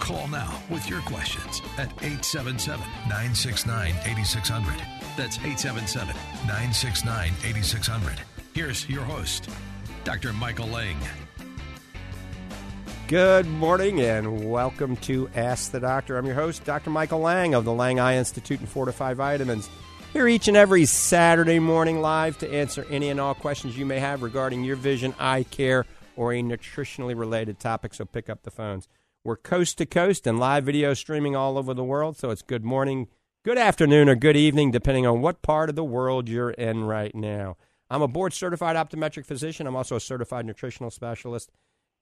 Call now with your questions at 877 969 8600. That's 877 969 8600. Here's your host, Dr. Michael Lange. Good morning and welcome to Ask the Doctor. I'm your host, Dr. Michael Lange of the Lange Eye Institute and Fortifeye Vitamins. Here each and every Saturday morning live to answer any and all questions you may have regarding your vision, eye care, or a nutritionally related topic. So pick up the phones. We're coast to coast and live video streaming all over the world. So it's good morning, good afternoon, or good evening, depending on what part of the world you're in right now. I'm a board certified optometric physician. I'm also a certified nutritional specialist.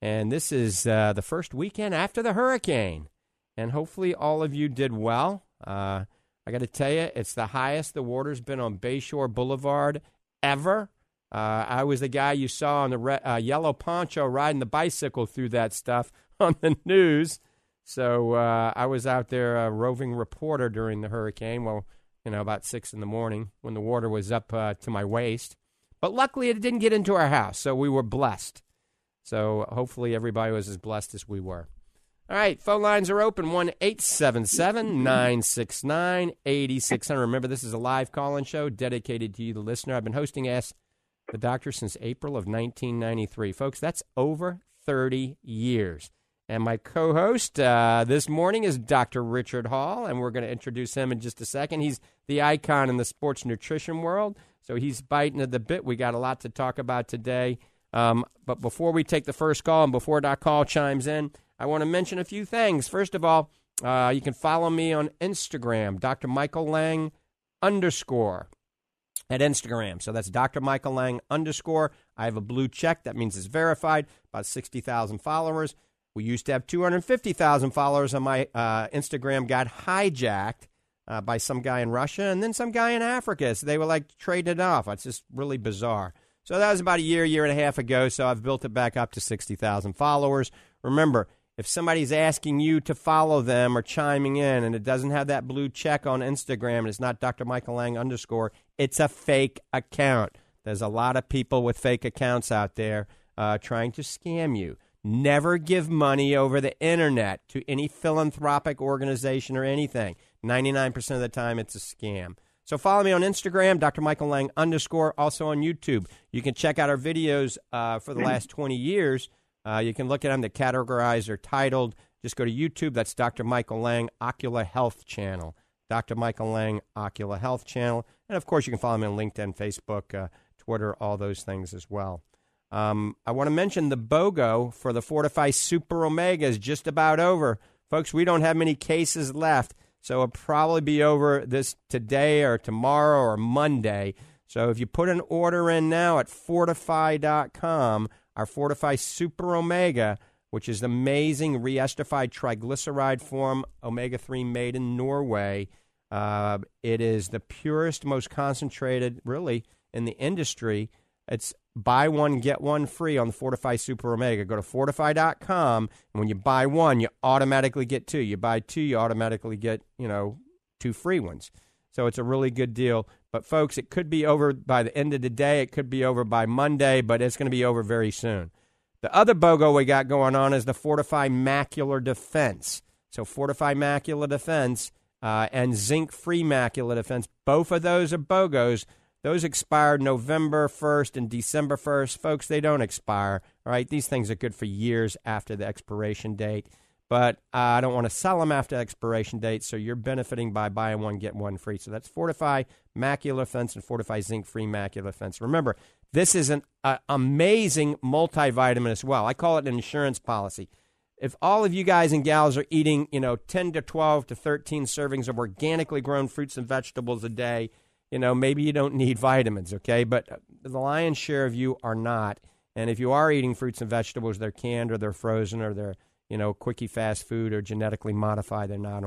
And this is uh, the first weekend after the hurricane. And hopefully, all of you did well. Uh, I got to tell you, it's the highest the water's been on Bayshore Boulevard ever. Uh, I was the guy you saw on the re- uh, yellow poncho riding the bicycle through that stuff on the news. So uh, I was out there, a roving reporter during the hurricane. Well, you know, about six in the morning when the water was up uh, to my waist. But luckily, it didn't get into our house, so we were blessed. So hopefully everybody was as blessed as we were. All right, phone lines are open 1 877 969 8600. Remember, this is a live call in show dedicated to you, the listener. I've been hosting Ask the Doctor since April of 1993. Folks, that's over 30 years. And my co host uh, this morning is Dr. Richard Hall, and we're going to introduce him in just a second. He's the icon in the sports nutrition world, so he's biting at the bit. We got a lot to talk about today. Um, but before we take the first call and before that call chimes in, I want to mention a few things. First of all, uh, you can follow me on Instagram, Dr. Michael Lange underscore at Instagram. So that's Dr. Michael Lange underscore. I have a blue check. That means it's verified. About 60,000 followers. We used to have 250,000 followers on my uh, Instagram, got hijacked uh, by some guy in Russia and then some guy in Africa. So they were like trading it off. It's just really bizarre. So that was about a year, year and a half ago. So I've built it back up to 60,000 followers. Remember, if somebody's asking you to follow them or chiming in and it doesn't have that blue check on Instagram and it's not Dr. Michael Lange underscore, it's a fake account. There's a lot of people with fake accounts out there uh, trying to scam you. Never give money over the internet to any philanthropic organization or anything. 99% of the time, it's a scam. So follow me on Instagram, Dr. Michael Lange underscore, also on YouTube. You can check out our videos uh, for the last 20 years. Uh, you can look at them. They're or titled. Just go to YouTube. That's Dr. Michael Lange Ocular Health Channel. Dr. Michael Lange Ocular Health Channel. And of course, you can follow me on LinkedIn, Facebook, uh, Twitter, all those things as well. Um, I want to mention the BOGO for the Fortifeye Super Omega is just about over. Folks, we don't have many cases left. So it'll probably be over this today or tomorrow or Monday. So if you put an order in now at fortifeye.com, our Fortifeye Super Omega, which is amazing re-esterified triglyceride form omega 3 made in Norway. Uh, it is the purest, most concentrated, really, in the industry. It's buy one, get one free on the Fortifeye Super Omega. Go to fortifeye.com, and when you buy one, you automatically get two. You buy two, you automatically get, you know, two free ones. So it's a really good deal. But folks, it could be over by the end of the day. It could be over by Monday, but it's going to be over very soon. The other BOGO we got going on is the Fortifeye Macular Defense. So Fortifeye Macular Defense uh, and Zinc Free Macular Defense, both of those are BOGOs. Those expired November 1st and December 1st. Folks, they don't expire. All right, these things are good for years after the expiration date. but uh, I don't want to sell them after expiration date. So you're benefiting by buying one get one free. So that's Fortifeye Macular Fence and Fortifeye Zinc Free Macular Fence. Remember, this is an uh, amazing multivitamin as well. I call it an insurance policy. If all of you guys and gals are eating, you know, 10 to 12 to 13 servings of organically grown fruits and vegetables a day, you know, maybe you don't need vitamins, okay? But the lion's share of you are not. And if you are eating fruits and vegetables, they're canned or they're frozen or they're, you know, quickie fast food or genetically modified, they're non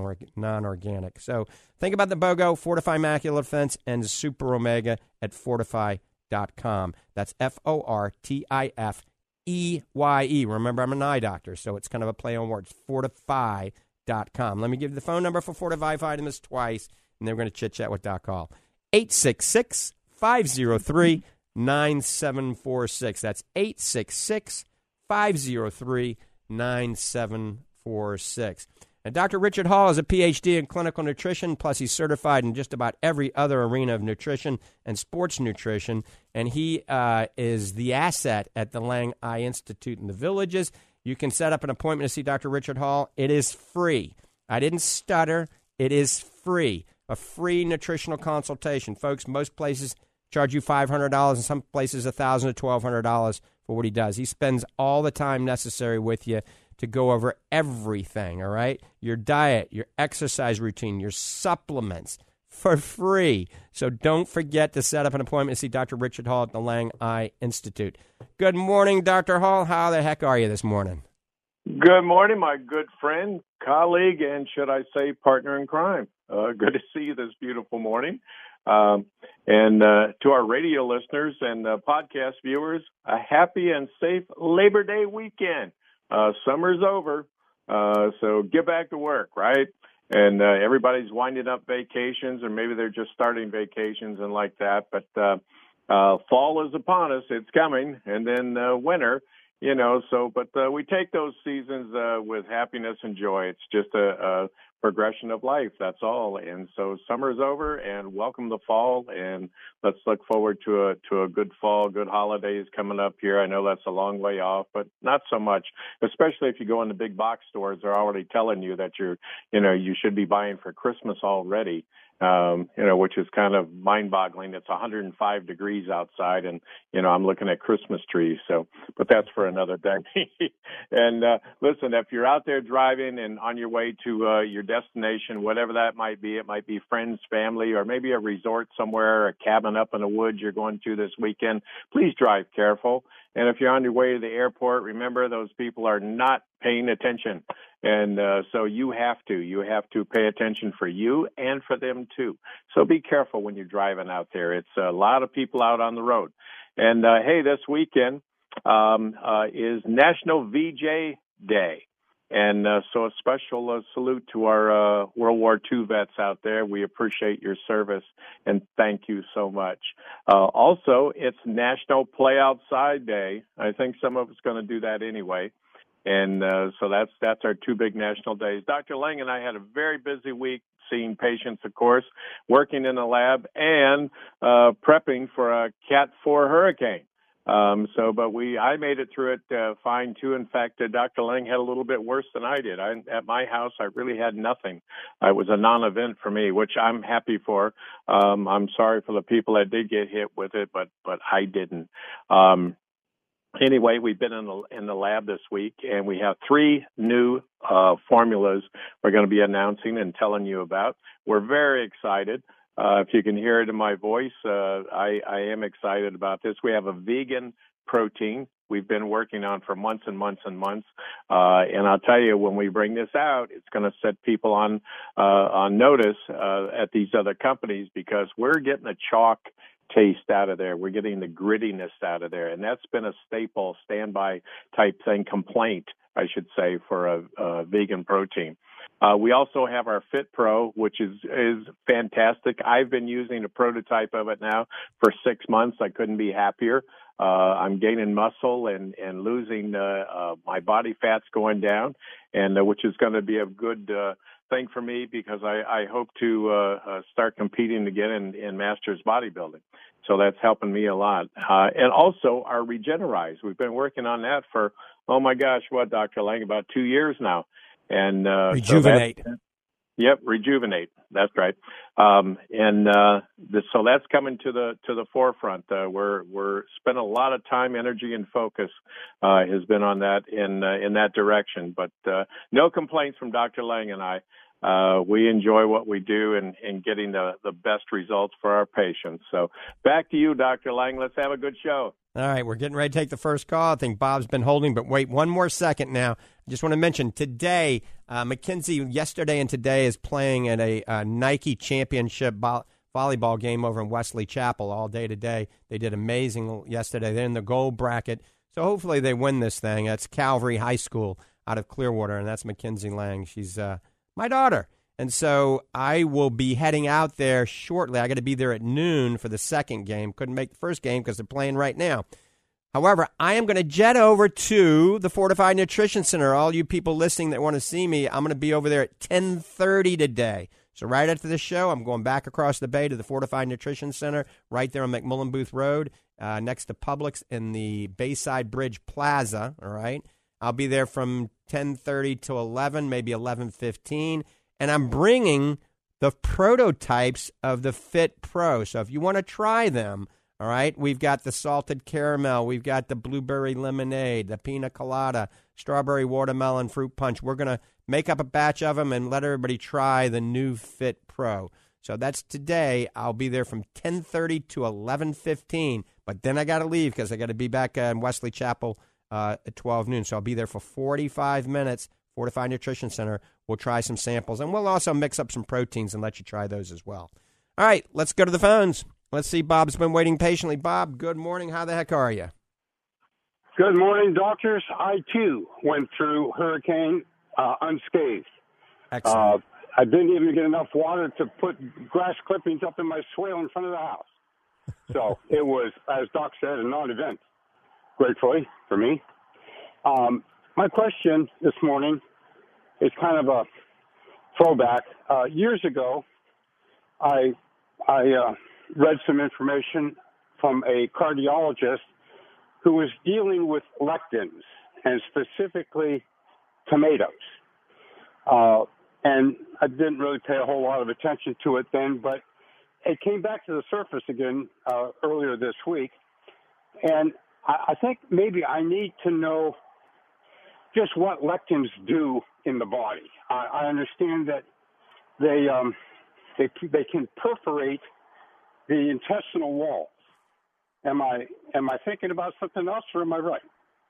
organic. So think about the BOGO, Fortifeye Macular Fence, and Super Omega at fortifeye.com. That's F O R T I F E Y E. Remember, I'm an eye doctor, so it's kind of a play on words. Fortifeye.com. Let me give you the phone number for Fortifeye Vitamins twice, and then we're going to chit chat with Doc Hall. 866 503 9746. That's 866 503 9746. And Dr. Richard Hall is a PhD in clinical nutrition, plus he's certified in just about every other arena of nutrition and sports nutrition. And he uh, is the asset at the Lange Eye Institute in the villages. You can set up an appointment to see Dr. Richard Hall. It is free. I didn't stutter. It is free. A free nutritional consultation. Folks, most places charge you $500 and some places 1,000 to $1,200 for what he does. He spends all the time necessary with you to go over everything, all right? Your diet, your exercise routine, your supplements for free. So don't forget to set up an appointment to see Dr. Richard Hall at the Lange Eye Institute. Good morning, Dr. Hall. How the heck are you this morning? Good morning, my good friend, colleague, and should I say partner in crime. Uh, good to see you this beautiful morning. Um, and uh, to our radio listeners and uh, podcast viewers, a happy and safe Labor Day weekend. Uh, summer's over, uh, so get back to work, right? And uh, everybody's winding up vacations, or maybe they're just starting vacations and like that. But fall is upon us; it's coming, and then winter. You know, so but uh, we take those seasons uh, with happiness and joy. It's just a, a progression of life. That's all. And so summer's over and welcome the fall and let's look forward to a to a good fall, good holidays coming up here. I know that's a long way off, but not so much. Especially if you go in the big box stores, they're already telling you that you're you know, you should be buying for Christmas already um, you know, which is kind of mind-boggling. It's 105 degrees outside, and you know, I'm looking at Christmas trees. So, but that's for another day. and uh, listen, if you're out there driving and on your way to uh, your destination, whatever that might be, it might be friends, family, or maybe a resort somewhere, a cabin up in the woods you're going to this weekend. Please drive careful. And if you're on your way to the airport, remember those people are not paying attention. And uh, so you have to. You have to pay attention for you and for them too. So be careful when you're driving out there. It's a lot of people out on the road. And uh, hey, this weekend um, uh, is National VJ Day. And uh, so a special uh, salute to our uh, World War II vets out there. We appreciate your service and thank you so much. Uh, also, it's National Play Outside Day. I think some of us going to do that anyway. And uh, so that's that's our two big national days. Dr. Lange and I had a very busy week seeing patients, of course, working in the lab and uh, prepping for a Cat 4 hurricane. Um, so, but we, I made it through it uh, fine too. In fact, uh, Dr. Lange had a little bit worse than I did. I, at my house, I really had nothing. It was a non-event for me, which I'm happy for. Um, I'm sorry for the people that did get hit with it, but but I didn't. Um, anyway, we've been in the in the lab this week, and we have three new uh, formulas we're going to be announcing and telling you about. We're very excited. Uh, if you can hear it in my voice, uh, I, I am excited about this. We have a vegan protein we've been working on for months and months and months. Uh, and I'll tell you, when we bring this out, it's going to set people on uh, on notice uh, at these other companies because we're getting a chalk taste out of there. We're getting the grittiness out of there, and that's been a staple standby type thing complaint, I should say, for a, a vegan protein. Uh, we also have our Fit Pro, which is is fantastic. I've been using a prototype of it now for six months. I couldn't be happier. Uh, I'm gaining muscle and and losing uh, uh, my body fat's going down, and uh, which is going to be a good uh, thing for me because I, I hope to start competing again in, in masters bodybuilding. So that's helping me a lot. Uh, and also our Regenerize. We've been working on that for, oh my gosh, what, Dr. Lange, about two years now. And uh, rejuvenate. So yep, rejuvenate. That's right. Um, and uh, this, so that's coming to the to the forefront. Uh, we're we're spending a lot of time, energy, and focus uh, has been on that in uh, in that direction. But uh, no complaints from Dr. Lange and I. Uh, we enjoy what we do and, and getting the, the best results for our patients. So back to you, Dr. Lange. Let's have a good show. All right, we're getting ready to take the first call. I think Bob's been holding, but wait one more second now. I just want to mention today, uh, McKenzie, yesterday and today, is playing at a, a Nike championship bo- volleyball game over in Wesley Chapel all day today. They did amazing yesterday. They're in the gold bracket. So hopefully they win this thing. That's Calvary High School out of Clearwater, and that's Mackenzie Lange. She's uh, my daughter. And so I will be heading out there shortly. I got to be there at noon for the second game. Couldn't make the first game because they're playing right now. However, I am going to jet over to the Fortified Nutrition Center. All you people listening that want to see me, I'm going to be over there at 10:30 today. So right after the show, I'm going back across the bay to the Fortified Nutrition Center, right there on McMullen Booth Road, uh, next to Publix in the Bayside Bridge Plaza. All right, I'll be there from 10:30 to 11, maybe 11:15 and I'm bringing the prototypes of the Fit Pro. So if you want to try them, all right, we've got the salted caramel, we've got the blueberry lemonade, the pina colada, strawberry watermelon fruit punch. We're going to make up a batch of them and let everybody try the new Fit Pro. So that's today. I'll be there from 10:30 to 11:15, but then I got to leave because I got to be back in Wesley Chapel uh, at 12 noon. So I'll be there for 45 minutes Fortified Nutrition Center. We'll try some samples and we'll also mix up some proteins and let you try those as well. All right, let's go to the phones. Let's see. Bob's been waiting patiently. Bob, good morning. How the heck are you? Good morning, doctors. I too went through hurricane uh, unscathed. Excellent. Uh, I didn't even get enough water to put grass clippings up in my swale in front of the house. So it was, as Doc said, a non-event. Gratefully for me. Um, my question this morning is kind of a throwback. Uh, years ago, I I uh, read some information from a cardiologist who was dealing with lectins and specifically tomatoes. Uh, and I didn't really pay a whole lot of attention to it then, but it came back to the surface again uh, earlier this week. And I, I think maybe I need to know just what lectins do in the body. I, I understand that they um, they they can perforate the intestinal walls. Am I am I thinking about something else, or am I right?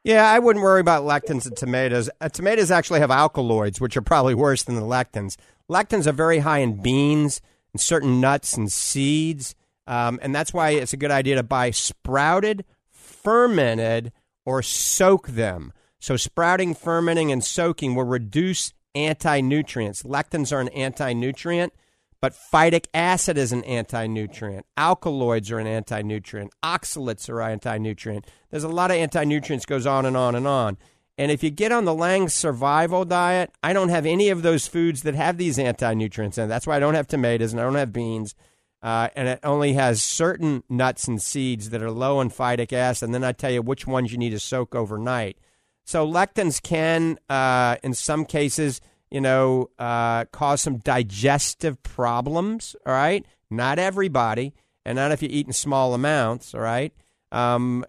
Yeah, I wouldn't worry about lectins and tomatoes. Uh, tomatoes actually have alkaloids, which are probably worse than the lectins. Lectins are very high in beans and certain nuts and seeds, um, and that's why it's a good idea to buy sprouted, fermented, or soak them. So sprouting, fermenting, and soaking will reduce anti nutrients. Lectins are an anti nutrient, but phytic acid is an anti nutrient. Alkaloids are an anti nutrient. Oxalates are anti nutrient. There's a lot of anti nutrients goes on and on and on. And if you get on the Lange survival diet, I don't have any of those foods that have these anti nutrients in. That's why I don't have tomatoes and I don't have beans. Uh, and it only has certain nuts and seeds that are low in phytic acid. And then I tell you which ones you need to soak overnight. So lectins can, uh, in some cases, you know, uh, cause some digestive problems. All right, not everybody, and not if you eat in small amounts. All right, um,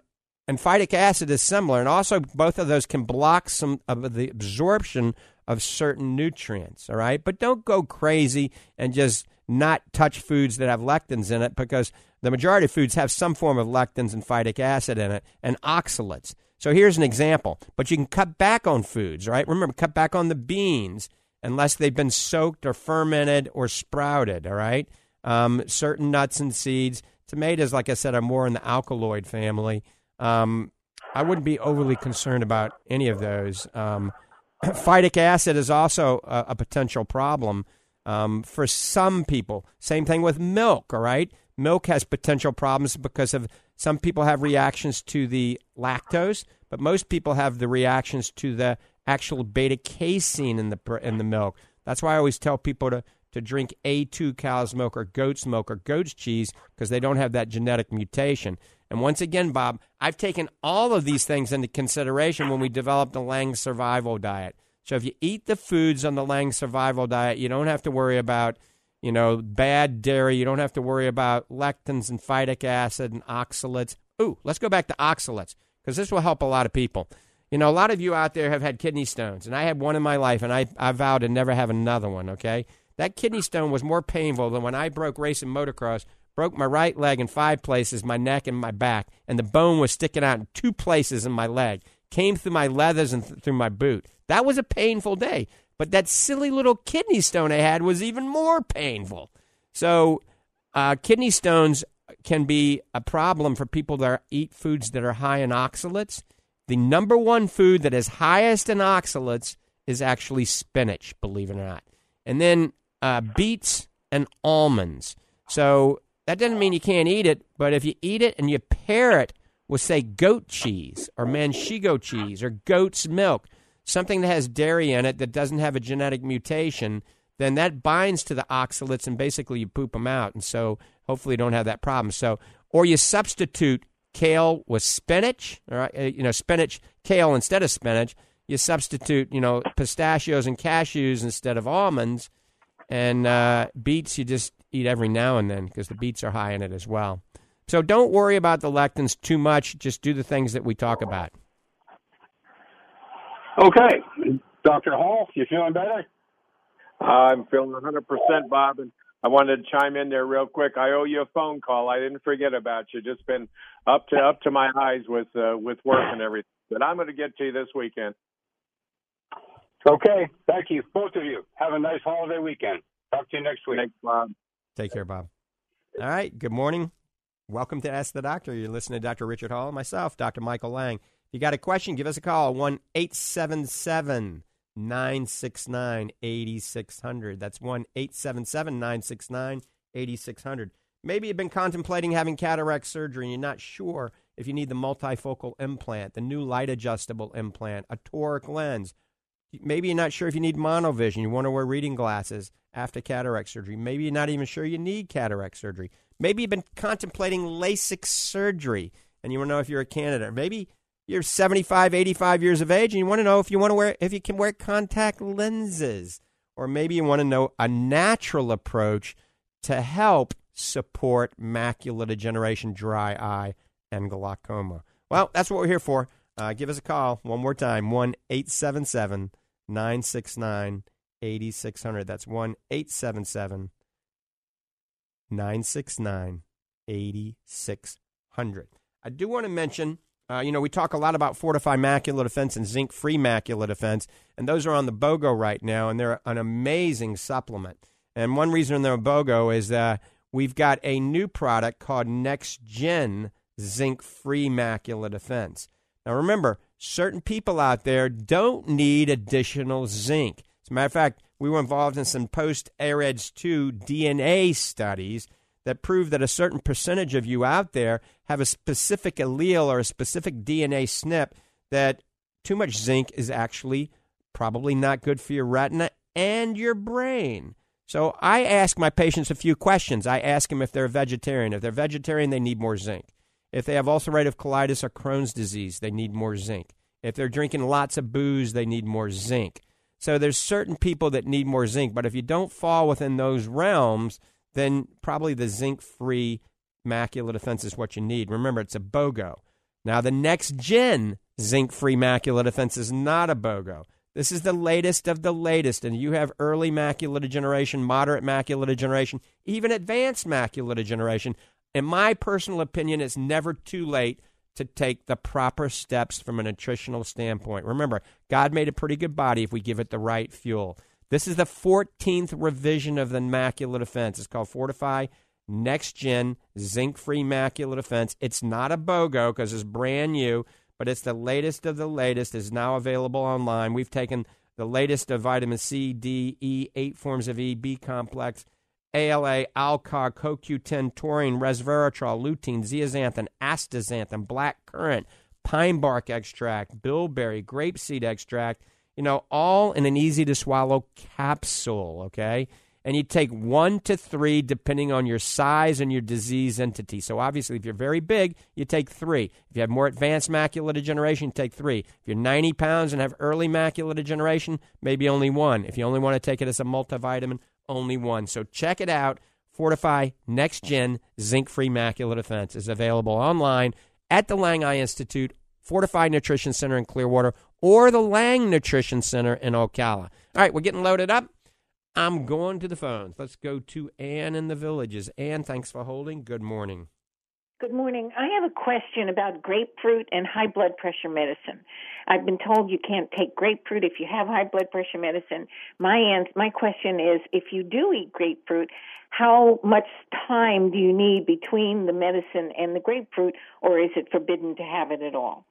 and phytic acid is similar, and also both of those can block some of the absorption of certain nutrients. All right, but don't go crazy and just not touch foods that have lectins in it because the majority of foods have some form of lectins and phytic acid in it and oxalates. So here's an example. But you can cut back on foods, right? Remember, cut back on the beans unless they've been soaked or fermented or sprouted, all right? Um, certain nuts and seeds. Tomatoes, like I said, are more in the alkaloid family. Um, I wouldn't be overly concerned about any of those. Um, phytic acid is also a, a potential problem um, for some people. Same thing with milk, all right? Milk has potential problems because of some people have reactions to the lactose, but most people have the reactions to the actual beta casein in the in the milk. That's why I always tell people to to drink A2 cow's milk or goat's milk or goat's cheese because they don't have that genetic mutation. And once again, Bob, I've taken all of these things into consideration when we developed the Lange survival diet. So if you eat the foods on the Lange survival diet, you don't have to worry about, you know, bad dairy. You don't have to worry about lectins and phytic acid and oxalates. Ooh, let's go back to oxalates because this will help a lot of people. You know, a lot of you out there have had kidney stones, and I had one in my life, and I, I vowed to never have another one, okay? That kidney stone was more painful than when I broke racing motocross, broke my right leg in five places, my neck and my back, and the bone was sticking out in two places in my leg, came through my leathers and th- through my boot. That was a painful day. But that silly little kidney stone I had was even more painful. So, uh, kidney stones can be a problem for people that eat foods that are high in oxalates. The number one food that is highest in oxalates is actually spinach, believe it or not. And then uh, beets and almonds. So that doesn't mean you can't eat it, but if you eat it and you pair it with, say, goat cheese or manchego cheese or goat's milk, something that has dairy in it that doesn't have a genetic mutation, then that binds to the oxalates and basically you poop them out. And so hopefully you don't have that problem. So, or you substitute kale with spinach, all right, uh, you know, spinach, kale instead of spinach. You substitute, you know, pistachios and cashews instead of almonds, and uh, beets you just eat every now and then because the beets are high in it as well. So don't worry about the lectins too much. Just do the things that we talk about. Okay, Dr. Hall, you feeling better? I'm feeling 100%, Bob, and I wanted to chime in there real quick. I owe you a phone call. I didn't forget about you. Just been up to up to my eyes with uh, with work and everything. But I'm going to get to you this weekend. Okay, thank you, both of you. Have a nice holiday weekend. Talk to you next week. Thanks, Bob. Take care, Bob. All right. Good morning. Welcome to Ask the Doctor. You're listening to Dr. Richard Hall and myself, Dr. Michael Lange. You got a question, give us a call, 1 877 969 8600. That's 1 877 969 8600. Maybe you've been contemplating having cataract surgery and you're not sure if you need the multifocal implant, the new light adjustable implant, a toric lens. Maybe you're not sure if you need monovision. You want to wear reading glasses after cataract surgery. Maybe you're not even sure you need cataract surgery. Maybe you've been contemplating LASIK surgery and you want to know if you're a candidate. Maybe you're 75, 85 years of age and you want to know if you want to wear if you can wear contact lenses. Or maybe you want to know a natural approach to help support macular degeneration, dry eye, and glaucoma. Well, that's what we're here for. Uh, give us a call one more time 1 877 969 8600. That's 1 877 969 8600. I do want to mention, uh, you know, we talk a lot about Fortifeye macula Defense and Zinc Free macula Defense, and those are on the BOGO right now, and they're an amazing supplement. And one reason they're BOGO is uh, we've got a new product called Next Gen Zinc Free Macula Defense. Now, remember, certain people out there don't need additional zinc. As a matter of fact, we were involved in some post AREDS 2 DNA studies that prove that a certain percentage of you out there have a specific allele or a specific DNA SNP that too much zinc is actually probably not good for your retina and your brain. So I ask my patients a few questions. I ask them if they're a vegetarian. If they're vegetarian, they need more zinc. If they have ulcerative colitis or Crohn's disease, they need more zinc. If they're drinking lots of booze, they need more zinc. So there's certain people that need more zinc, but if you don't fall within those realms, then probably the zinc-free macula defense is what you need. Remember, it's a BOGO. Now, the next gen zinc-free macula defense is not a BOGO. This is the latest of the latest, and you have early macular degeneration, moderate macular degeneration, even advanced macular degeneration. In my personal opinion, it's never too late to take the proper steps from a nutritional standpoint. Remember, God made a pretty good body if we give it the right fuel. This is the 14th revision of the macular defense. It's called Fortifeye Next Gen Zinc Free Macular Defense. It's not a BOGO because it's brand new, but it's the latest of the latest. It's now available online. We've taken the latest of vitamin C, D, E, eight forms of E, B complex, ALA, Alcar, CoQ10, taurine, resveratrol, lutein, zeaxanthin, astaxanthin, black currant, pine bark extract, bilberry, grapeseed extract, you know, all in an easy to swallow capsule, okay? and you take one to three depending on your size and your disease entity. So obviously, if you're very big, you take three. If you have more advanced macular degeneration, take three. If you're 90 pounds and have early macular degeneration, maybe only one. If you only want to take it as a multivitamin, only one. So check it out. Fortifeye Next Gen Zinc Free Macular Defense is available online at the Lange Eye Institute, Fortified Nutrition Center in Clearwater, or the Lange Nutrition Center in Ocala. All right, we're getting loaded up. I'm going to the phones. Let's go to Ann in the villages. Ann, thanks for holding. Good morning. Good morning. I have a question about grapefruit and high blood pressure medicine. I've been told you can't take grapefruit if you have high blood pressure medicine. My ans- my question is if you do eat grapefruit, how much time do you need between the medicine and the grapefruit or is it forbidden to have it at all?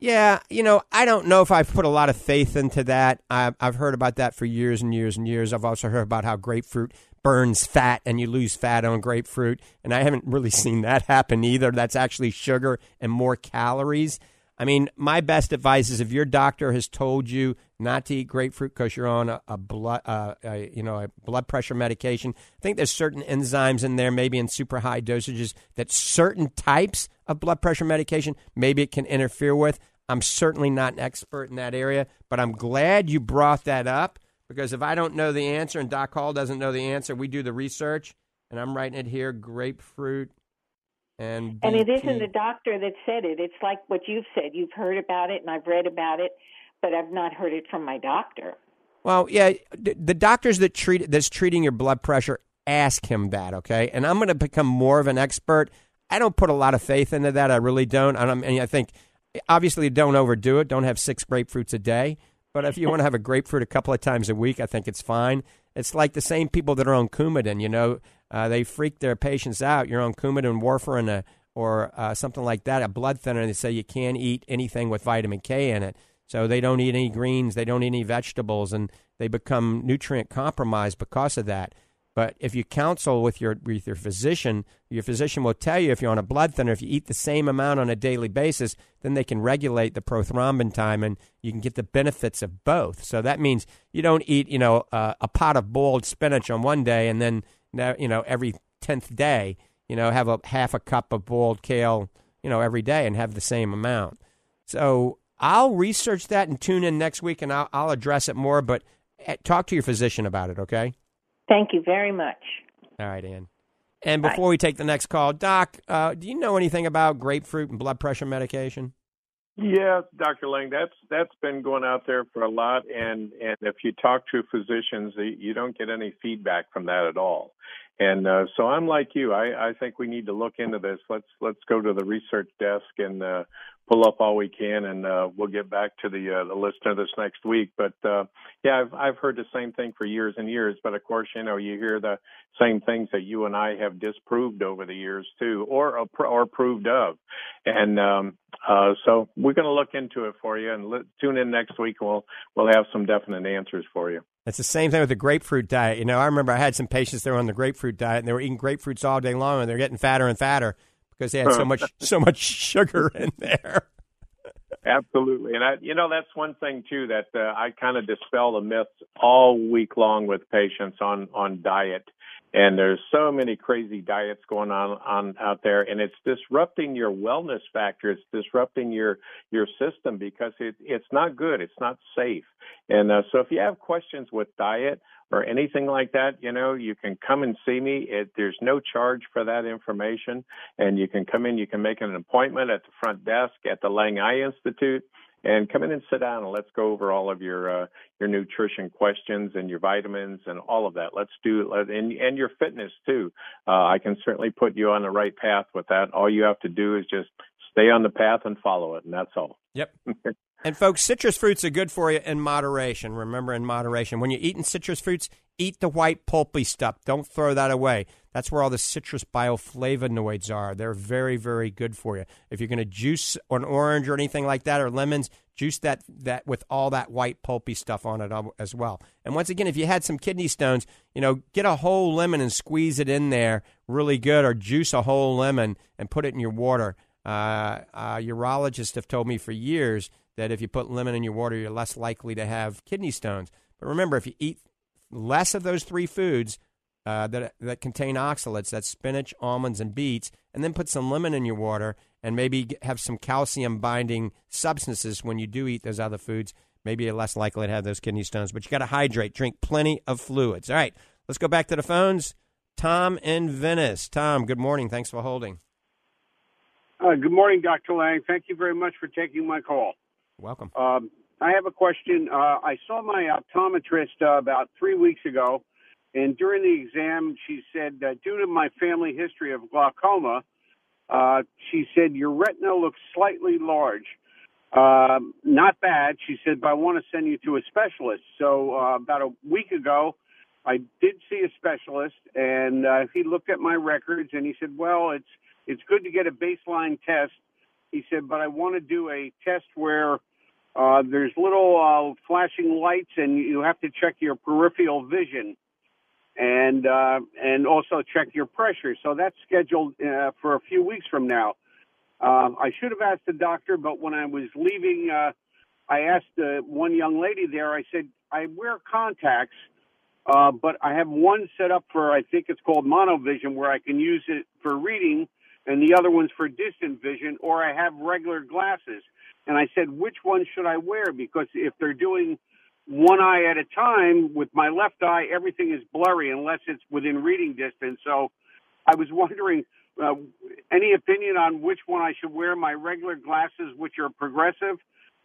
Yeah, you know, I don't know if I've put a lot of faith into that. I've, I've heard about that for years and years and years. I've also heard about how grapefruit burns fat and you lose fat on grapefruit. And I haven't really seen that happen either. That's actually sugar and more calories. I mean, my best advice is if your doctor has told you not to eat grapefruit because you're on a, a blood, uh, a, you know, a blood pressure medication. I think there's certain enzymes in there, maybe in super high dosages, that certain types of blood pressure medication maybe it can interfere with. I'm certainly not an expert in that area, but I'm glad you brought that up because if I don't know the answer and Doc Hall doesn't know the answer, we do the research, and I'm writing it here: grapefruit and and it isn't a doctor that said it. It's like what you've said. You've heard about it, and I've read about it, but I've not heard it from my doctor. Well, yeah, the, the doctors that treat that's treating your blood pressure ask him that, okay? And I'm going to become more of an expert. I don't put a lot of faith into that. I really don't. I'm- and I think obviously don't overdo it. Don't have six grapefruits a day. But if you want to have a grapefruit a couple of times a week, I think it's fine. It's like the same people that are on Coumadin. You know, uh, they freak their patients out. You're on Coumadin, warfarin, uh, or uh, something like that, a blood thinner, and they say you can't eat anything with vitamin K in it. So they don't eat any greens, they don't eat any vegetables, and they become nutrient compromised because of that. But if you counsel with your with your physician, your physician will tell you if you're on a blood thinner, if you eat the same amount on a daily basis, then they can regulate the prothrombin time, and you can get the benefits of both. So that means you don't eat, you know, uh, a pot of boiled spinach on one day, and then you know every tenth day, you know, have a half a cup of boiled kale, you know, every day, and have the same amount. So I'll research that and tune in next week, and I'll, I'll address it more. But eh, talk to your physician about it, okay? Thank you very much. All right, Ann. And before we take the next call, Doc, uh, do you know anything about grapefruit and blood pressure medication? Yeah, Dr. Lange, that's that's been going out there for a lot, and and if you talk to physicians, you don't get any feedback from that at all. And uh, so I'm like you. I, I think we need to look into this. Let's let's go to the research desk and uh, pull up all we can, and uh, we'll get back to the uh, the listener this next week. But uh, yeah, I've I've heard the same thing for years and years. But of course, you know, you hear the same things that you and I have disproved over the years too, or or approved of. And um, uh, so we're going to look into it for you, and let, tune in next week. And we'll we'll have some definite answers for you. It's the same thing with the grapefruit diet. You know, I remember I had some patients that were on the grapefruit diet, and they were eating grapefruits all day long, and they're getting fatter and fatter because they had so much so much sugar in there. Absolutely, and I, you know, that's one thing too that uh, I kind of dispel the myths all week long with patients on on diet. And there's so many crazy diets going on on out there, and it's disrupting your wellness factor. It's disrupting your your system because it it's not good. It's not safe. And uh, so, if you have questions with diet or anything like that, you know, you can come and see me. It, there's no charge for that information, and you can come in. You can make an appointment at the front desk at the Lange Eye Institute and come in and sit down and let's go over all of your uh, your nutrition questions and your vitamins and all of that. Let's do and and your fitness too. Uh, I can certainly put you on the right path with that. All you have to do is just stay on the path and follow it, and that's all. Yep. and folks, citrus fruits are good for you in moderation. Remember, in moderation. When you're eating citrus fruits, eat the white pulpy stuff. Don't throw that away. That's where all the citrus bioflavonoids are. They're very, very good for you. If you're going to juice an orange or anything like that, or lemons, juice that that with all that white pulpy stuff on it as well. And once again, if you had some kidney stones, you know, get a whole lemon and squeeze it in there really good, or juice a whole lemon and put it in your water. Uh, uh, urologists have told me for years that if you put lemon in your water, you're less likely to have kidney stones. But remember, if you eat less of those three foods, uh, that that contain oxalates. That's spinach, almonds, and beets, and then put some lemon in your water, and maybe have some calcium binding substances when you do eat those other foods. Maybe you're less likely to have those kidney stones. But you got to hydrate. Drink plenty of fluids. All right, let's go back to the phones. Tom in Venice. Tom, good morning. Thanks for holding. Uh, good morning, Dr. Lange. Thank you very much for taking my call. Welcome. Um, I have a question. Uh, I saw my optometrist uh, about three weeks ago, and during the exam, she said, uh, due to my family history of glaucoma, uh, she said, your retina looks slightly large. Um, not bad, she said, but I want to send you to a specialist. So uh, about a week ago, I did see a specialist, and uh, he looked at my records, and he said, well, it's it's good to get a baseline test. He said, but I want to do a test where uh, there's little uh, flashing lights, and you have to check your peripheral vision, and uh, and also check your pressure. So that's scheduled uh, for a few weeks from now. Uh, I should have asked the doctor, but when I was leaving, uh, I asked uh, one young lady there. I said, I wear contacts, uh, but I have one set up for I think it's called monovision, where I can use it for reading and the other one's for distant vision, or I have regular glasses. And I said, which one should I wear? Because if they're doing one eye at a time, with my left eye, everything is blurry unless it's within reading distance. So I was wondering, uh, any opinion on which one I should wear? My regular glasses, which are progressive,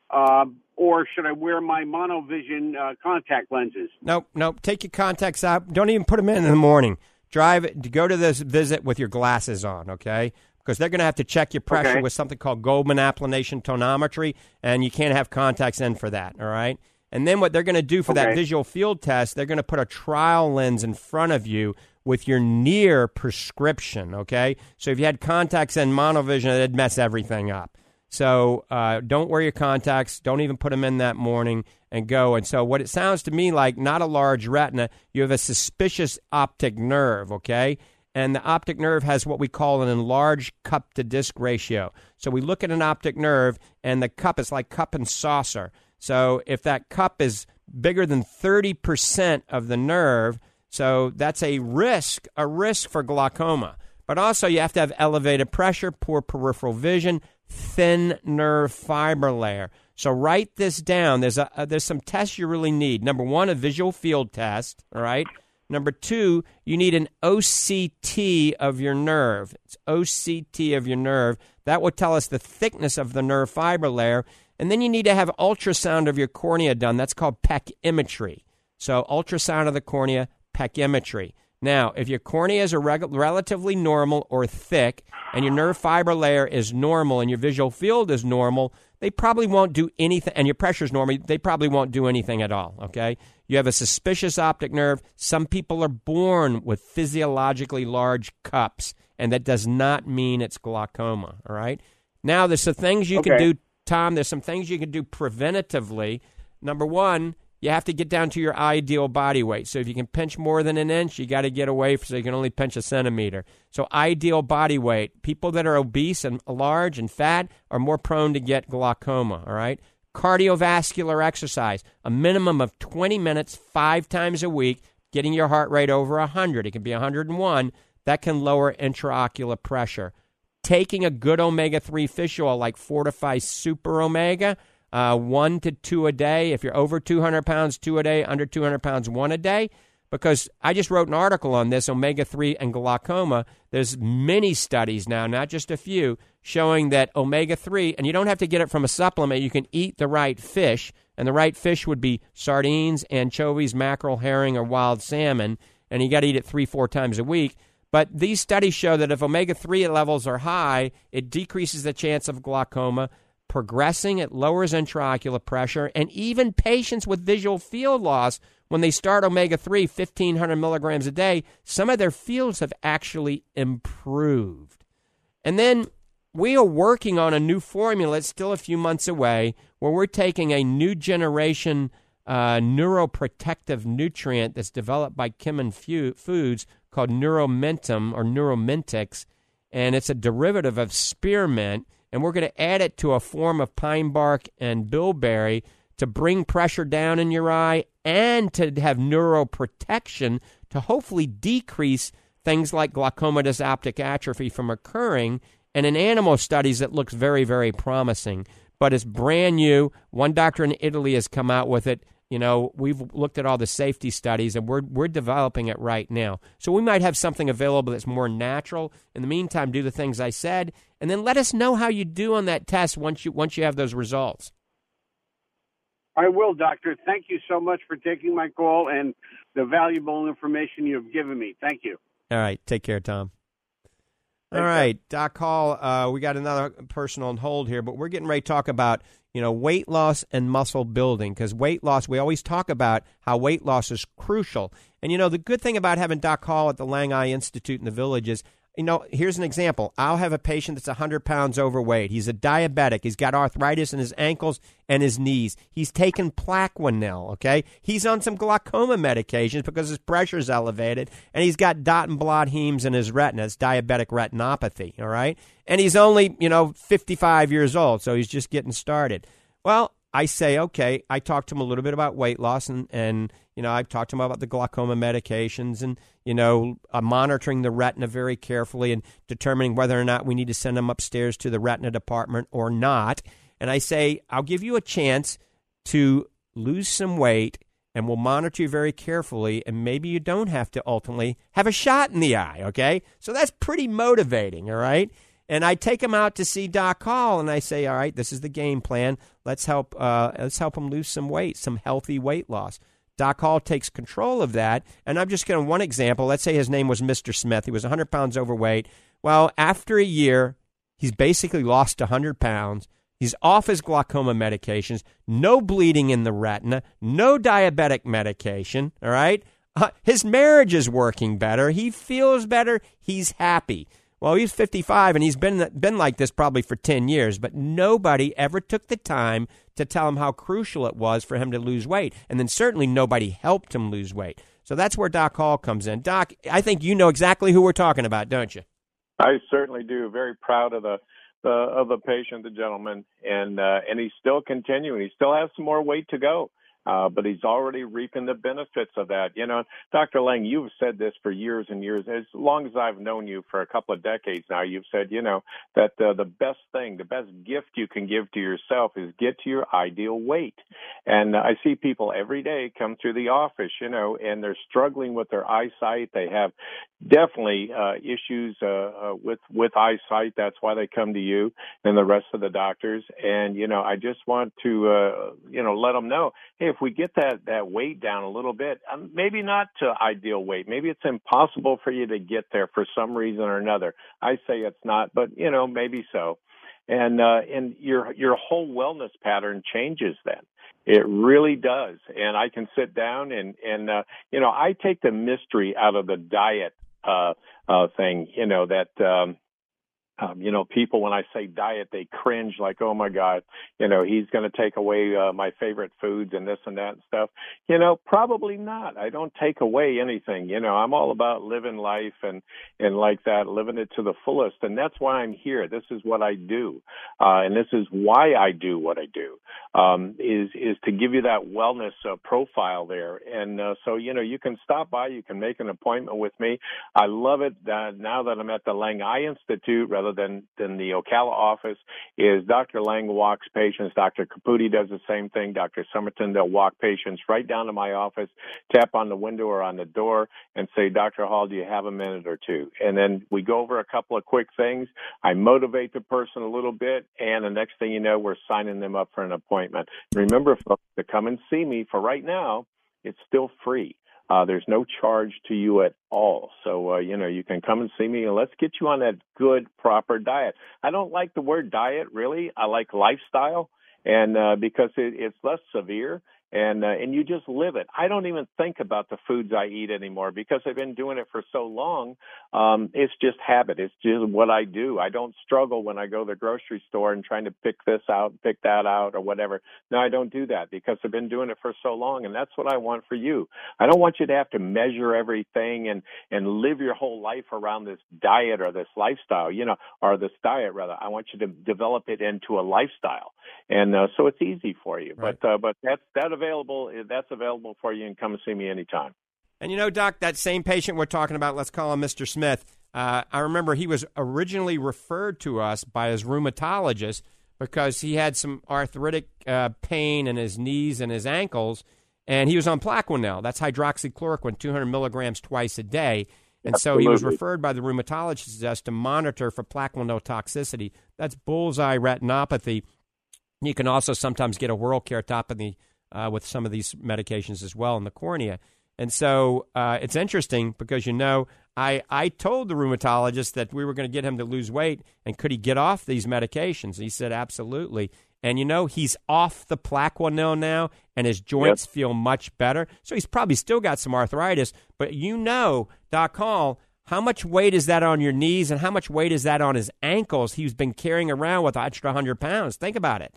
uh, or should I wear my monovision uh, contact lenses? Nope, nope. Take your contacts out. Don't even put them in in the morning drive go to this visit with your glasses on, okay? Because they're going to have to check your pressure Okay. with something called Goldmann applanation tonometry, and you can't have contacts in for that, all right? And then what they're going to do for that visual field test, they're going to put a trial lens in front of you with your near prescription, okay? So if you had contacts and monovision, it'd mess everything up. So uh, don't wear your contacts. Don't even put them in that morning and go. And so what it sounds to me like, not a large retina, you have a suspicious optic nerve, okay? And the optic nerve has what we call an enlarged cup to disc ratio. So we look at an optic nerve, and the cup is like cup and saucer. So if that cup is bigger than 30% of the nerve, so that's a risk, a risk for glaucoma. But also, you have to have elevated pressure, poor peripheral vision, thin nerve fiber layer. So write this down. There's a, uh, there's some tests you really need. Number one, a visual field test. All right. Number two, you need an OCT of your nerve. It's OCT of your nerve. That will tell us the thickness of the nerve fiber layer. And then you need to have ultrasound of your cornea done. That's called pachymetry. So ultrasound of the cornea, pachymetry. Now, if your cornea is reg- relatively normal or thick, and your nerve fiber layer is normal, and your visual field is normal, they probably won't do anything. And your pressure is normal; they probably won't do anything at all. Okay, you have a suspicious optic nerve. Some people are born with physiologically large cups, and that does not mean it's glaucoma. All right. Now, there's some things you can do, Tom. There's some things you can do preventatively. Number one, you have to get down to your ideal body weight. So if you can pinch more than an inch, you got to get away so you can only pinch a centimeter. So ideal body weight. People that are obese and large and fat are more prone to get glaucoma. All right. Cardiovascular exercise, a minimum of 20 minutes, five times a week, getting your heart rate over 100. It can be 101. That can lower intraocular pressure taking a good omega 3 fish oil like Fortifeye Super Omega, uh, one to two a day. If you're over 200 pounds, two a day. Under 200 pounds, one a day. Because I just wrote an article on this, omega 3 and glaucoma. There's many studies now, not just a few, showing that omega 3, and you don't have to get it from a supplement, you can eat the right fish, and the right fish would be sardines, anchovies, mackerel, herring, or wild salmon, and you got to eat it three, four times a week. But these studies show that if omega 3 levels are high, it decreases the chance of glaucoma. Progressing, it lowers intraocular pressure. And even patients with visual field loss, when they start omega 3, 1500 milligrams a day, some of their fields have actually improved. And then we are working on a new formula. It's still a few months away, where we're taking a new generation uh, neuroprotective nutrient that's developed by Kemin Fu- Foods called Neuromentum or Neuromintix, and it's a derivative of spearmint. And we're going to add it to a form of pine bark and bilberry to bring pressure down in your eye and to have neuroprotection to to hopefully decrease things like glaucomatous optic atrophy from occurring. And in animal studies, it looks very, very promising. But it's brand new. One doctor in Italy has come out with it. You know, we've looked at all the safety studies and we're, we're developing it right now. So we might have something available that's more natural. In the meantime, do the things I said and then let us know how you do on that test once you once you have those results. I will, Doctor. Thank you so much for taking my call and the valuable information you've given me. Thank you. All right. Take care, Tom. All right, Doc Hall. Uh, we got another person on hold here, but we're getting ready to talk about you know weight loss and muscle building because weight loss. We always talk about how weight loss is crucial, and you know the good thing about having Doc Hall at the Lange Eye Institute in the Village is you know, here's an example. I'll have a patient that's 100 pounds overweight. He's a diabetic. He's got arthritis in his ankles and his knees. He's taken Plaquenil, okay? He's on some glaucoma medications because his pressure's elevated, and he's got dot and blot hemes in his retina. It's diabetic retinopathy, all right? And he's only, you know, 55 years old, so he's just getting started. Well, I say, okay, I talked to him a little bit about weight loss and, and you know, I've talked to him about the glaucoma medications and, you know, uh, monitoring the retina very carefully and determining whether or not we need to send him upstairs to the retina department or not. And I say, I'll give you a chance to lose some weight and we'll monitor you very carefully and maybe you don't have to ultimately have a shot in the eye, okay? So that's pretty motivating, all right? And I take him out to see Doc Hall, and I say, "All right, this is the game plan. Let's help. Uh, let's help him lose some weight, some healthy weight loss." Doc Hall takes control of that, and I'm just going to one example. Let's say his name was Mr. Smith. He was 100 pounds overweight. Well, after a year, he's basically lost 100 pounds. He's off his glaucoma medications, no bleeding in the retina, no diabetic medication. All right, uh, his marriage is working better. He feels better. He's happy. Well, he's 55 and he's been been like this probably for 10 years, but nobody ever took the time to tell him how crucial it was for him to lose weight, and then certainly nobody helped him lose weight. So that's where Doc Hall comes in. Doc, I think you know exactly who we're talking about, don't you? I certainly do. Very proud of the, of the patient, the gentleman, and uh, and he's still continuing. He still has some more weight to go. Uh, but he's already reaping the benefits of that. You know, Dr. Lange, you've said this for years and years. As long as I've known you for a couple of decades now, you've said, you know, that uh, the best thing, the best gift you can give to yourself is get to your ideal weight. And I see people every day come through the office, you know, and they're struggling with their eyesight. They have definitely uh, issues uh, uh, with with eyesight. That's why they come to you and the rest of the doctors. And you know, I just want to uh, you know let them know, hey, if we get that that weight down a little bit, um, maybe not to ideal weight, maybe it's impossible for you to get there for some reason or another. I say it's not, but you know, maybe so. And uh, and your your whole wellness pattern changes then. It really does. And I can sit down and, and, uh, you know, I take the mystery out of the diet uh, uh, thing, you know, that, um, um, you know, people when I say diet, they cringe like, "Oh my God, you know, he's going to take away uh, my favorite foods and this and that and stuff." You know, probably not. I don't take away anything. You know, I'm all about living life and and like that, living it to the fullest, and that's why I'm here. This is what I do, uh, and this is why I do what I do. Um, is is to give you that wellness uh, profile there, and uh, so you know, you can stop by, you can make an appointment with me. I love it that now that I'm at the Lange Eye Institute rather than than the Ocala office is Dr. Lange walks patients. Dr. Caputi does the same thing. Dr. Summerton, they'll walk patients right down to my office, tap on the window or on the door, and say, Dr. Hall, do you have a minute or two? And then we go over a couple of quick things. I motivate the person a little bit, and the next thing you know, we're signing them up for an appointment. Remember, folks, to come and see me for right now, it's still free. Uh, there's no charge to you at all. So, uh, you know, you can come and see me and let's get you on that good, proper diet. I don't like the word diet really. I like lifestyle and, uh, because it, it's less severe and uh, and you just live it. I don't even think about the foods I eat anymore because I've been doing it for so long. Um, it's just habit. It's just what I do. I don't struggle when I go to the grocery store and trying to pick this out, pick that out, or whatever. No, I don't do that because I've been doing it for so long, and that's what I want for you. I don't want you to have to measure everything and and live your whole life around this diet or this lifestyle, you know, or this diet rather. I want you to develop it into a lifestyle, and uh, so it's easy for you. Right. But uh, but that's that available. That's available for you, and come and see me anytime. And you know, Doc, that same patient we're talking about, let's call him Mr. Smith. Uh, I remember he was originally referred to us by his rheumatologist because he had some arthritic uh, pain in his knees and his ankles, and he was on Plaquenil. That's hydroxychloroquine, 200 milligrams twice a day. And Absolutely. so he was referred by the rheumatologist to monitor for Plaquenil toxicity. That's bullseye retinopathy. You can also sometimes get a whorl keratopathy uh, with some of these medications as well in the cornea. And so uh, it's interesting because you know I I told the rheumatologist that we were going to get him to lose weight and could he get off these medications? He said absolutely. And you know he's off the Plaquenil now, and his joints yep. feel much better. So he's probably still got some arthritis, but you know, Doc Hall, how much weight is that on your knees, and how much weight is that on his ankles? He's been carrying around with an extra hundred pounds. Think about it.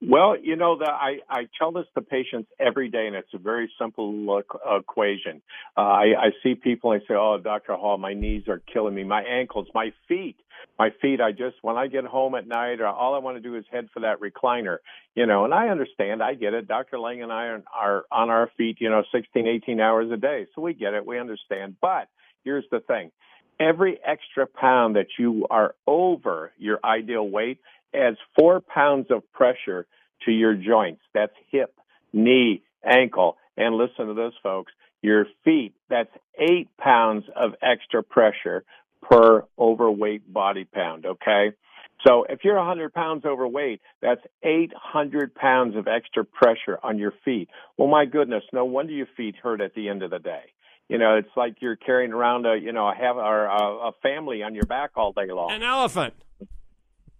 Well, you know, the, I, I tell this to patients every day, and it's a very simple equation. Uh, I, I see people and I say, "Oh, Dr. Hall, my knees are killing me, my ankles, my feet, my feet. I just when I get home at night, uh, all I want to do is head for that recliner, you know." And I understand, I get it. Dr. Lange and I are, are on our feet, you know, 16, 18 hours a day, so we get it, we understand. But here's the thing: every extra pound that you are over your ideal weight adds four pounds of pressure to your joints. That's hip, knee, ankle. And listen to this, folks. Your feet, that's eight pounds of extra pressure per overweight body pound, okay? So if you're 100 pounds overweight, that's 800 pounds of extra pressure on your feet. Well, my goodness, no wonder your feet hurt at the end of the day. You know, it's like you're carrying around a, you know, a have or a, a family on your back all day long. An elephant.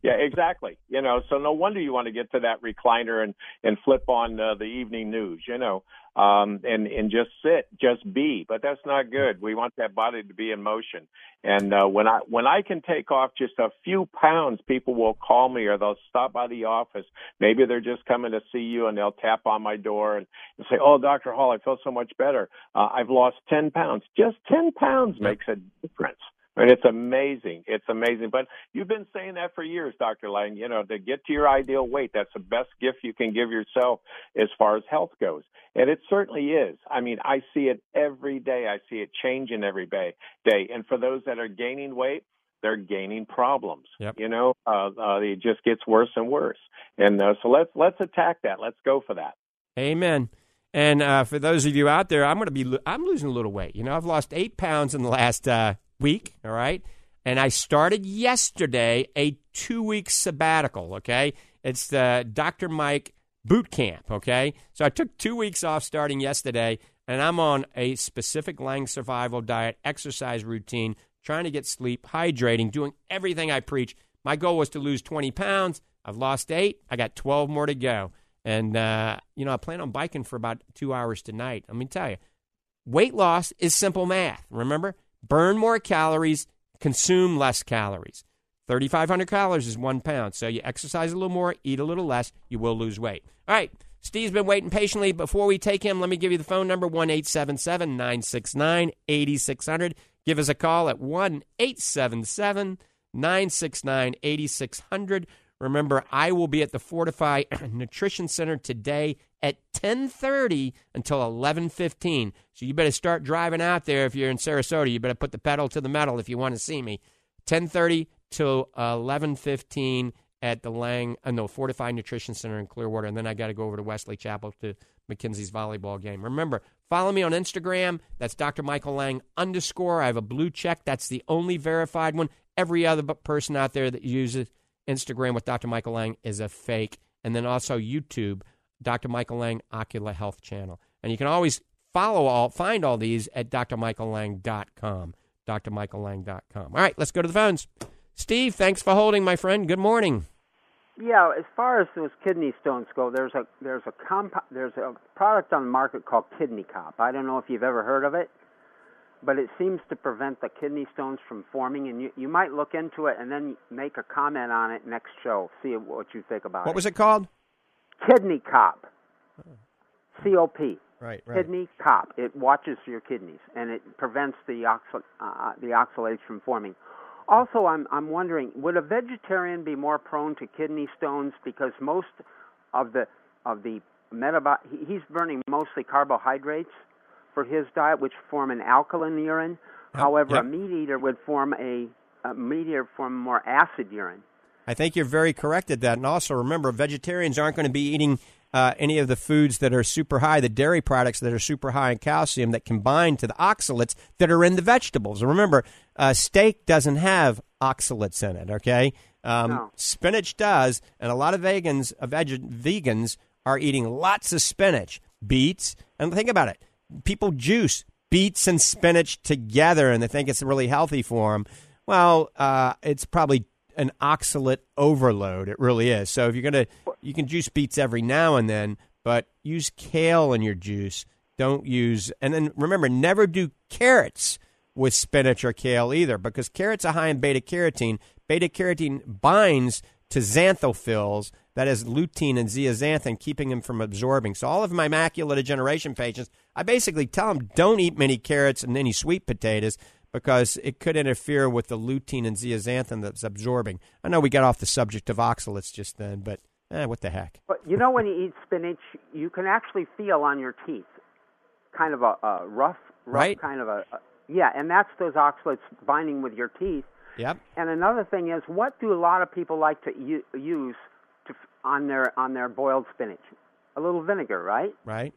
Yeah, exactly. You know, so no wonder you want to get to that recliner and and flip on uh, the evening news. You know, um, and and just sit, just be. But that's not good. We want that body to be in motion. And uh, when I when I can take off just a few pounds, people will call me or they'll stop by the office. Maybe they're just coming to see you, and they'll tap on my door and, and say, "Oh, Doctor Hall, I feel so much better. Uh, I've lost ten pounds. Just ten pounds makes a difference." And it's amazing. It's amazing. But you've been saying that for years, Dr. Lange. You know, to get to your ideal weight, that's the best gift you can give yourself as far as health goes. And it certainly is. I mean, I see it every day. I see it changing every day. Day. And for those that are gaining weight, they're gaining problems. Yep. You know, uh, uh, it just gets worse and worse. And uh, so let's let's attack that. Let's go for that. Amen. And uh, for those of you out there, I'm going to be I'm losing a little weight. You know, I've lost eight pounds in the last uh, week, all right? And I started yesterday a two week sabbatical, okay? It's the Dr. Mike boot camp, okay? So I took two weeks off starting yesterday, and I'm on a specific Lange survival diet, exercise routine, trying to get sleep, hydrating, doing everything I preach. My goal was to lose 20 pounds. I've lost eight. I got 12 more to go. And, uh, you know, I plan on biking for about two hours tonight. Let me tell you, weight loss is simple math. Remember? Burn more calories, consume less calories. 3,500 calories is one pound. So you exercise a little more, eat a little less, you will lose weight. All right. Steve's been waiting patiently. Before we take him, let me give you the phone number 1 877 969 8600. Give us a call at 1 877 969 8600. Remember, I will be at the Fortifeye Nutrition Center today at 10:30 until 11:15. So you better start driving out there if you're in Sarasota. You better put the pedal to the metal if you want to see me. 10:30 till 11:15 at the Lange, uh, no, Fortifeye Nutrition Center in Clearwater, and then I got to go over to Wesley Chapel to McKenzie's volleyball game. Remember, follow me on Instagram. That's Dr. Michael Lange underscore. I have a blue check. That's the only verified one. Every other person out there that uses Instagram with Dr. Michael Lange is a fake. And then also YouTube, Dr. Michael Lange Ocular Health Channel. And you can always follow all, find all these at drmichaellange.com. drmichaellange.com. All right, let's go to the phones. Steve, thanks for holding, my friend. Good morning. Yeah, as far as those kidney stones go, there's a there's a comp there's a product on the market called Kidney Cop. I don't know if you've ever heard of it but it seems to prevent the kidney stones from forming. And you, you might look into it and then make a comment on it next show. See what you think about what it. What was it called? Kidney Cop. C O P. Right, right. Kidney Cop. It watches your kidneys and it prevents the oxal, uh, the oxalates from forming. Also, I'm I'm wondering, would a vegetarian be more prone to kidney stones because most of the of the metabolic he's burning mostly carbohydrates for his diet, which form an alkaline urine. However, yep. a meat eater would form a, a meat eater form more acid urine. I think you're very correct at that. And also remember, vegetarians aren't going to be eating uh, any of the foods that are super high, the dairy products that are super high in calcium that combine to the oxalates that are in the vegetables. And remember, uh, steak doesn't have oxalates in it, okay? Um, No. Spinach does, and a lot of vegans, uh, veg- vegans are eating lots of spinach, beets, and think about it. People juice beets and spinach together, and they think it's really healthy for them. Well, uh, it's probably an oxalate overload. It really is. So if you're gonna, you can juice beets every now and then, but use kale in your juice. Don't use, and then remember, never do carrots with spinach or kale either, because carrots are high in beta carotene. Beta carotene binds to xanthophylls, that is lutein and zeaxanthin, keeping them from absorbing. So all of my macular degeneration patients, I basically tell them don't eat many carrots and any sweet potatoes because it could interfere with the lutein and zeaxanthin that's absorbing. I know we got off the subject of oxalates just then, but eh, what the heck? But you know, when you eat spinach, you can actually feel on your teeth kind of a, a rough, rough Right. kind of a, a yeah, and that's those oxalates binding with your teeth. Yep. And another thing is, what do a lot of people like to u- use on their on their boiled spinach? A little vinegar, right? Right.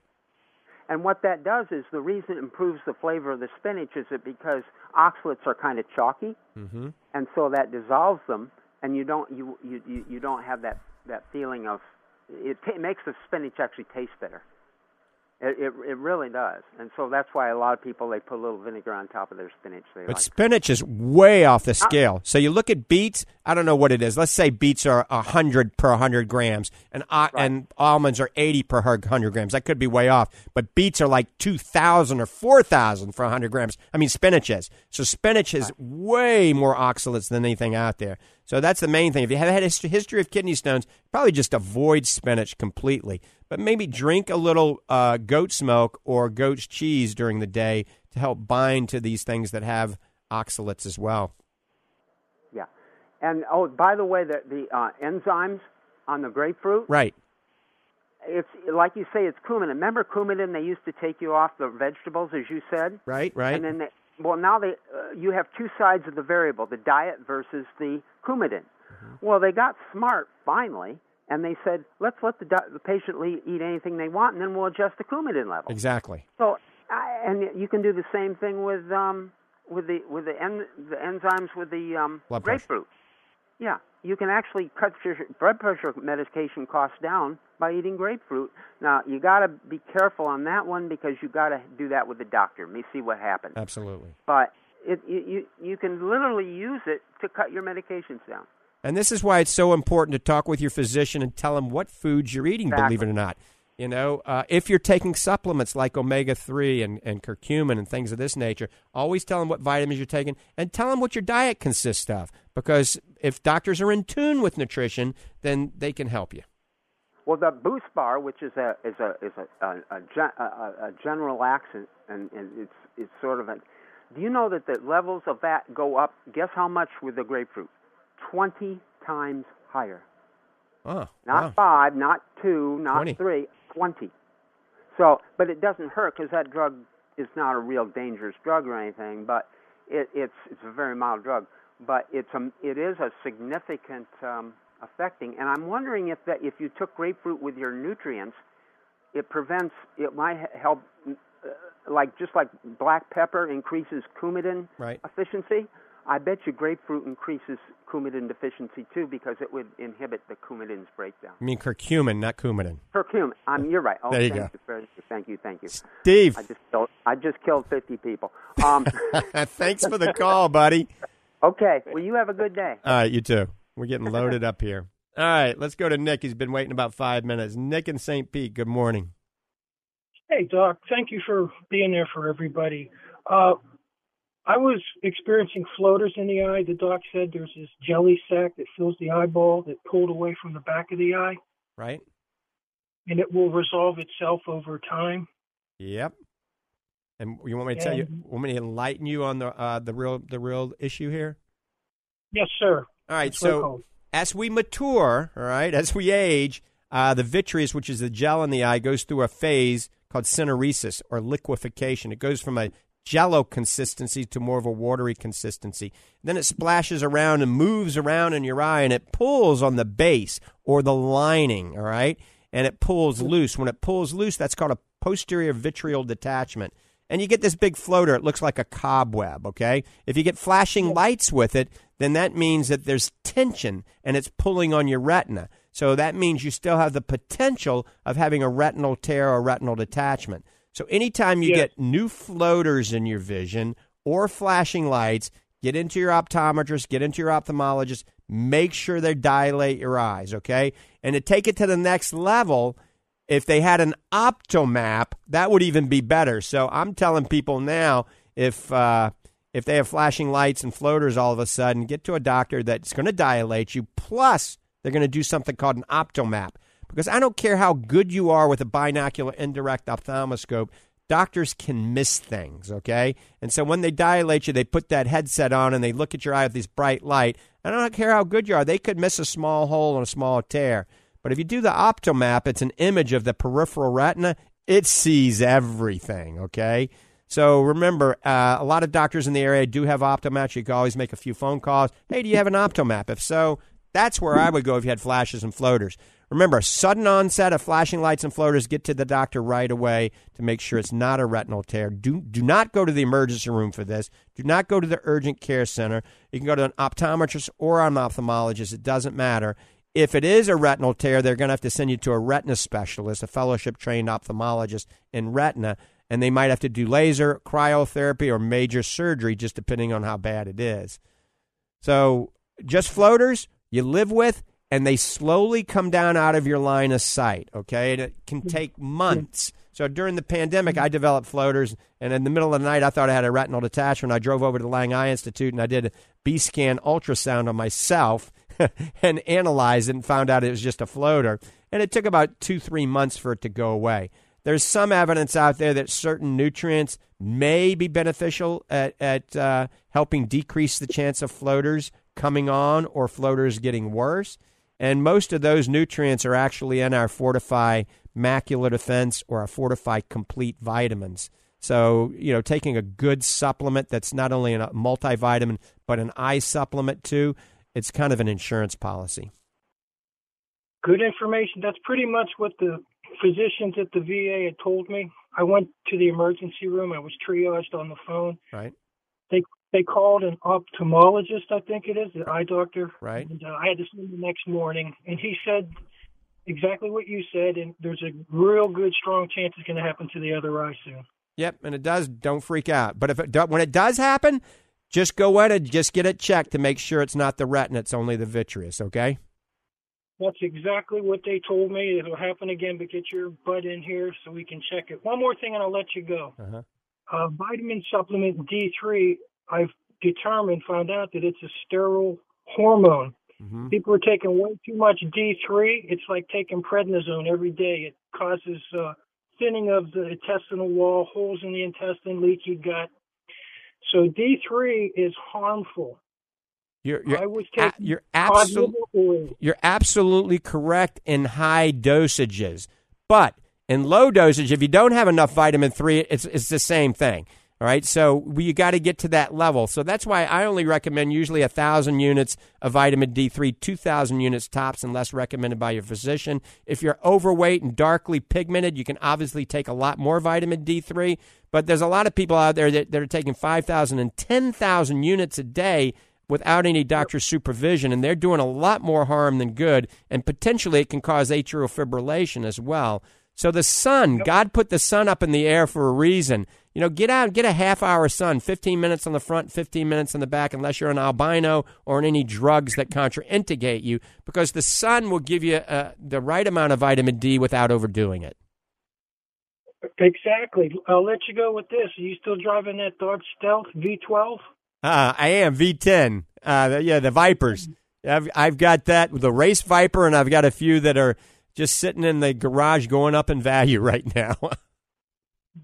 And what that does is the reason it improves the flavor of the spinach is it because oxalates are kind of chalky, Mm-hmm. and so that dissolves them, and you don't you you you, don't have that that feeling of it, ta makes the spinach actually taste better. It, it it really does, and so that's why a lot of people they put a little vinegar on top of their spinach. But like. spinach is way off the scale. So you look at beets. I don't know what it is. Let's say beets are hundred per hundred grams, and uh, and almonds are eighty per hundred grams. That could be way off. But beets are like two thousand or four thousand for hundred grams. I mean spinach is. So spinach has way more oxalates than anything out there. So that's the main thing. If you have had a history of kidney stones, probably just avoid spinach completely. But maybe drink a little uh, goat's milk or goat's cheese during the day to help bind to these things that have oxalates as well. Yeah, and oh, by the way, the the uh, enzymes on the grapefruit. Right. It's like you say, it's coumadin. Remember coumadin? They used to take you off the vegetables, as you said. Right. Right. And then, well, now they uh, you have two sides of the variable: the diet versus the coumadin. Mm-hmm. Well, they got smart finally, and they said, let's let the, di- the patient eat anything they want, and then we'll adjust the coumadin level. Exactly. So, I, and you can do the same thing with um, with the with the, en- the enzymes with the um, grapefruit. Yeah, you can actually cut your blood pressure medication costs down by eating grapefruit. Now you got to be careful on that one because you got to do that with the doctor. Let me see what happens. Absolutely. But it, you, you you can literally use it to cut your medications down. And this is why it's so important to talk with your physician and tell him what foods you're eating, Exactly. believe it or not. You know, uh, if you're taking supplements like omega 3 and, and curcumin and things of this nature, always tell them what vitamins you're taking and tell them what your diet consists of. Because if doctors are in tune with nutrition, then they can help you. Well, the Boost Bar, which is a is a is a a, a, gen- a, a a general accent, and, and it's it's sort of a. Do you know that the levels of that go up? Guess how much with the grapefruit? Twenty times higher. Oh, Not wow. five, not two, not 20. three, twenty. So, but it doesn't hurt because that drug is not a real dangerous drug or anything. But it, it's it's a very mild drug. But it's a it is a significant um, affecting. And I'm wondering if that if you took grapefruit with your nutrients, it prevents. It might help. Uh, like just like black pepper increases coumadin Right. efficiency. I bet you grapefruit increases coumadin deficiency too because it would inhibit the coumadin's breakdown. I mean curcumin, not coumadin. Curcumin. Um, you're right. Oh, There you thank go. you. Thank you. Thank you. Steve. I just killed. I just killed 50 people. Um, Thanks for the call, buddy. okay. Well, you have a good day. All right, you too. We're getting loaded up here. All right, let's go to Nick. He's been waiting about five minutes. Nick in St. Pete, good morning. Hey, Doc. Thank you for being there for everybody. Uh, I was experiencing floaters in the eye. The doc said there's this jelly sac that fills the eyeball that pulled away from the back of the eye, Right? and it will resolve itself over time. Yep. And you want me to tell you? Want me to enlighten you on the uh, the real the real issue here? Yes, sir. All right. That's So as we mature, all right, as we age, uh, the vitreous, which is the gel in the eye, goes through a phase called syneresis or liquefaction. It goes from a jello consistency to more of a watery consistency. Then it splashes around and moves around in your eye and it pulls on the base or the lining, all right? And it pulls loose. When it pulls loose, that's called a posterior vitreal detachment. And you get this big floater. It looks like a cobweb, okay? If you get flashing lights with it, then that means that there's tension and it's pulling on your retina. So that means you still have the potential of having a retinal tear or retinal detachment. So anytime you Yeah. get new floaters in your vision or flashing lights, get into your optometrist, get into your ophthalmologist, make sure they dilate your eyes, okay? And to take it to the next level, if they had an optomap, that would even be better. So I'm telling people now, if uh, if they have flashing lights and floaters all of a sudden, get to a doctor that's going to dilate you. Plus, they're going to do something called an optomap. Because I don't care how good you are with a binocular indirect ophthalmoscope, doctors can miss things, okay? And so when they dilate you, they put that headset on and they look at your eye with this bright light. I don't care how good you are, they could miss a small hole and a small tear. But if you do the optomap, it's an image of the peripheral retina. It sees everything, okay? So remember, uh, a lot of doctors in the area do have optomaps. You can always make a few phone calls. Hey, do you have an optomap? If so, that's where I would go if you had flashes and floaters. Remember, sudden onset of flashing lights and floaters, get to the doctor right away to make sure it's not a retinal tear. Do, do not go to the emergency room for this. Do not go to the urgent care center. You can go to an optometrist or an ophthalmologist. It doesn't matter. If it is a retinal tear, they're going to have to send you to a retina specialist, a fellowship trained ophthalmologist in retina, and they might have to do laser, cryotherapy, or major surgery, just depending on how bad it is. So, just floaters you live with, and they slowly come down out of your line of sight, okay? And it can take months. So during the pandemic, I developed floaters, and in the middle of the night, I thought I had a retinal detachment. I drove over to the Lange Eye Institute and I did a B scan ultrasound on myself and analyzed it and found out it was just a floater. And it took about two, three months for it to go away. There's some evidence out there that certain nutrients may be beneficial at, at uh, helping decrease the chance of floaters coming on or floaters getting worse. And most of those nutrients are actually in our Fortifeye Macular Defense or our Fortifeye Complete vitamins. So, you know, taking a good supplement that's not only a multivitamin, but an eye supplement too, it's kind of an insurance policy. Good information. That's pretty much what the physicians at the VA had told me. I went to the emergency room. I was triaged on the phone. Right. They they called an ophthalmologist, I think it is, the eye doctor. Right. And uh, I had to see him the next morning, and he said exactly what you said. And there's a real good, strong chance it's going to happen to the other eye soon. Yep, and it does. Don't freak out. But if it do, when it does happen, just go in and just get it checked to make sure it's not the retina; it's only the vitreous. Okay. That's exactly what they told me. It'll happen again, but get your butt in here so we can check it. One more thing, and I'll let you go. Uh-huh. Uh, vitamin supplement D3, I've determined, found out that it's a sterile hormone. Mm-hmm. People are taking way too much D3. It's like taking prednisone every day. It causes uh, thinning of the intestinal wall, holes in the intestine, leaky gut. So D3 is harmful. You're you're, I was a- you're you're absolutely correct in high dosages, but in low dosage, if you don't have enough vitamin three, it's it's the same thing. All right, so we, you got to get to that level. So that's why I only recommend usually a thousand units of vitamin D three, two thousand units tops, unless recommended by your physician. If you're overweight and darkly pigmented, you can obviously take a lot more vitamin D three. But there's a lot of people out there that, that are taking 5,000 and 10,000 units a day without any doctor's supervision, and they're doing a lot more harm than good, and potentially it can cause atrial fibrillation as well. So the sun, God put the sun up in the air for a reason. You know, get out get a half hour sun, 15 minutes on the front, 15 minutes on the back, unless you're an albino or on any drugs that contraindicate you, because the sun will give you uh, the right amount of vitamin D without overdoing it. Exactly. I'll let you go with this. Are you still driving that Dodge Stealth V12? Uh, I am V10. Uh, yeah, the Vipers. I've I've got that the race Viper, and I've got a few that are just sitting in the garage going up in value right now.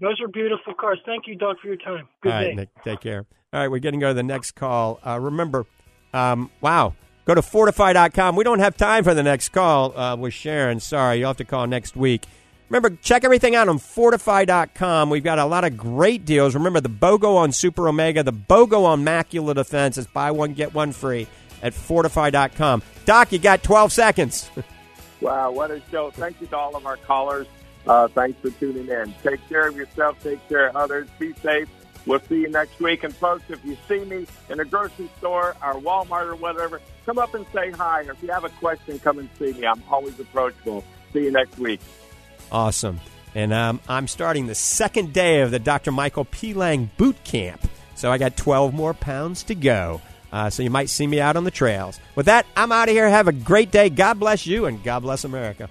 Those are beautiful cars. Thank you, Doug, for your time. Good right, day. Nick, take care. All right, we're getting to go to the next call. Uh, remember, um, wow, go to fortifeye.com. We don't have time for the next call uh, with Sharon. Sorry, you'll have to call next week. Remember, check everything out on Fortifeye.com. We've got a lot of great deals. Remember, the BOGO on Super Omega, the BOGO on Macula Defense is buy one, get one free at Fortifeye.com. Doc, you got 12 seconds. Wow, what a show. Thank you to all of our callers. Uh, thanks for tuning in. Take care of yourself, take care of others, be safe. We'll see you next week. And folks, if you see me in a grocery store or Walmart or whatever, come up and say hi. Or if you have a question, come and see me. I'm always approachable. See you next week. Awesome. And um, I'm starting the second day of the Dr. Michael P. Lange boot camp. So I got 12 more pounds to go. Uh, so you might see me out on the trails. With that, I'm out of here. Have a great day. God bless you, and God bless America.